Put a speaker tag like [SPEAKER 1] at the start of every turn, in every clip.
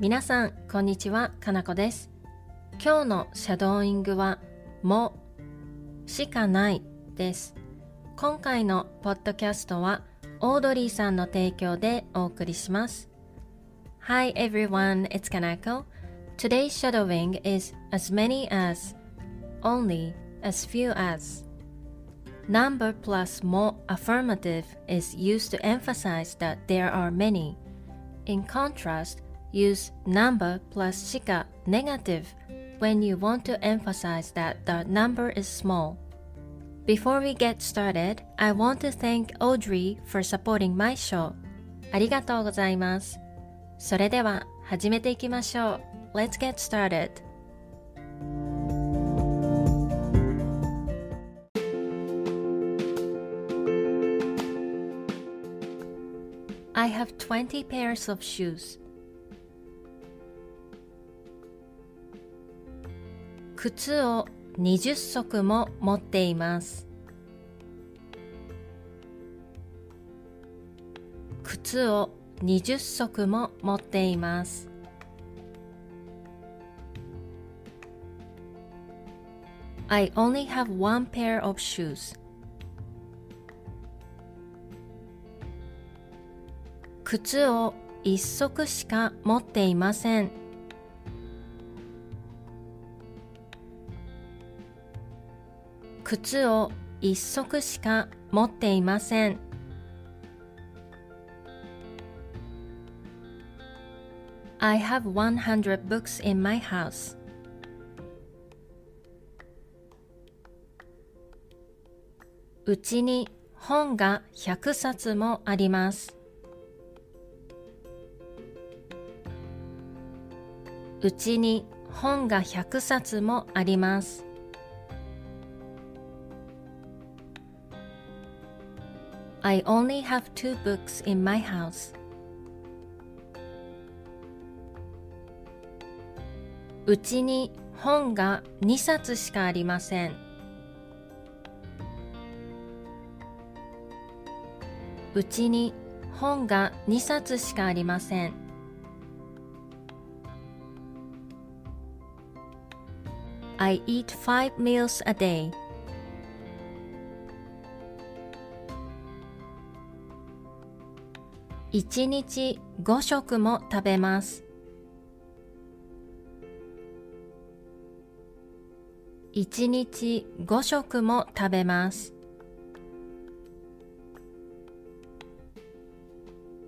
[SPEAKER 1] 皆さん、こんにちは、かなこです。今日のシャドーイングは、も、しかないです。今回のポッドキャストは、オードリーさんの提供でお送りします。Hi everyone, it's Kanako. Today's shadowing is as many as, only, as few as. Number plus more affirmative is used to emphasize that there are many. In contrast, use number plus shika negative when you want to emphasize that the number is small. Before we get started, I want to thank Audrey for supporting my show. ありがとうございます。それでは始めていきましょう。Let's get started. I have 20 pairs of shoes. 靴を20足も持っています。靴を20足も持っています。I only have one pair of shoes. 靴を一足しか持っていません。靴を一足しか持っていません。I have 100 books in my house. うちに本が100冊もあります。うちに本が100冊もあります。I only have two books in my house. うちに本が2冊しかありません。うちに本が2冊しかありません。I eat five meals a day. 1日5食も食べます。1日5食も食べます。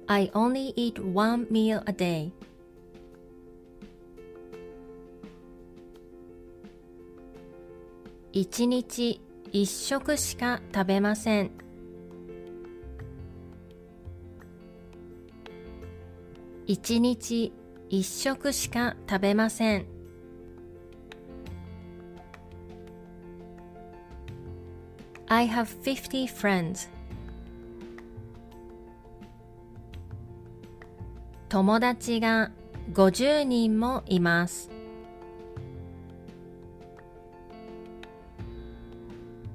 [SPEAKER 1] I only eat one meal a day. 1日1食しか食べません。1日1食しか食べません。I have 50 friends. 友達が50人もいます。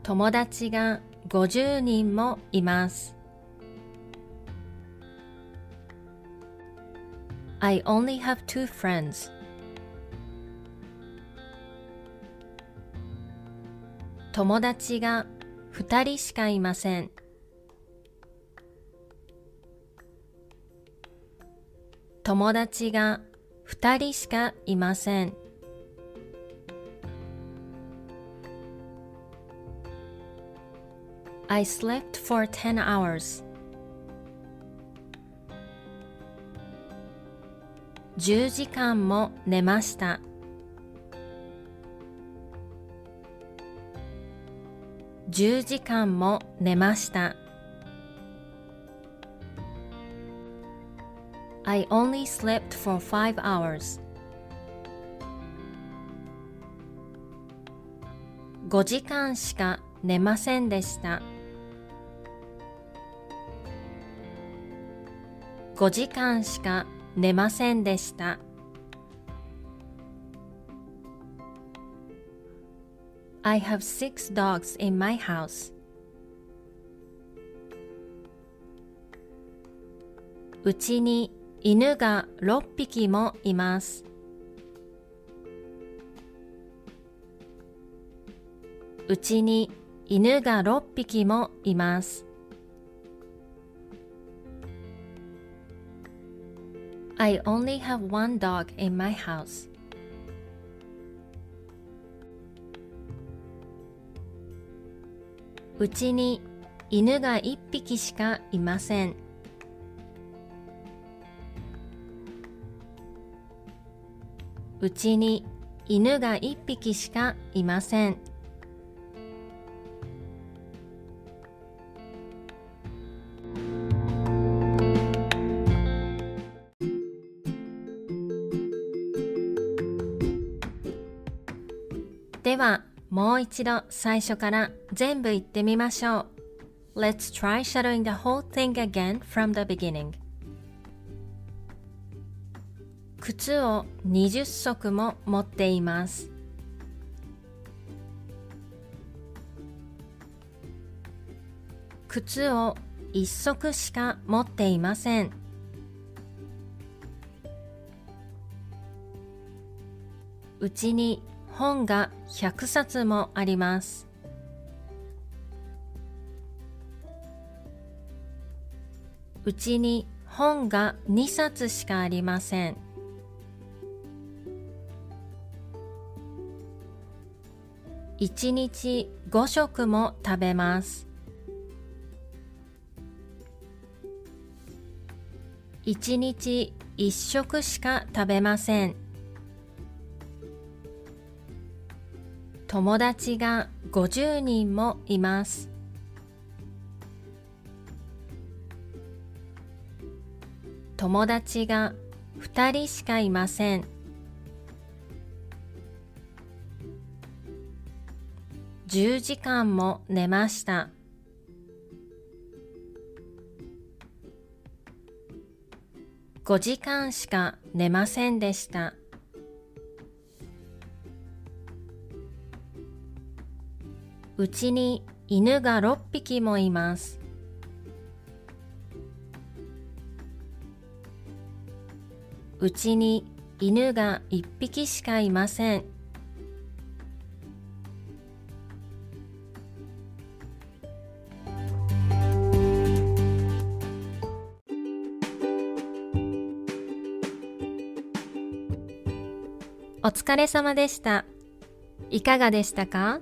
[SPEAKER 1] 友達が50人もいます。I only have two friends. 友達が2人しかいません。友達が2人しかいません。I slept for 10 hours. 10時間も寝ました。10時間も寝ました。I only slept for 5 hours. 5時間しか寝ませんでした。5時間しか寝ませんでした。I have six dogs in my house. うちに犬が6匹もいます。うちに犬が6匹もいます。I only have one dog in my house. うちに犬が1匹しかいません。うちに犬が1匹しかいません。ではもう一度最初から全部言ってみましょう。Let's try shadowing the whole thing again from the beginning. 靴を20足も持っています。靴を1足しか持っていません。うちに本が100冊もあります。うちに本が2冊しかありません。1日5食も食べます。1日1食しか食べません。友達が50人もいます。友達が2人しかいません。10時間も寝ました。5時間しか寝ませんでした。うちに犬が6匹もいます。うちに犬が1匹しかいません。お疲れ様でした。いかがでしたか？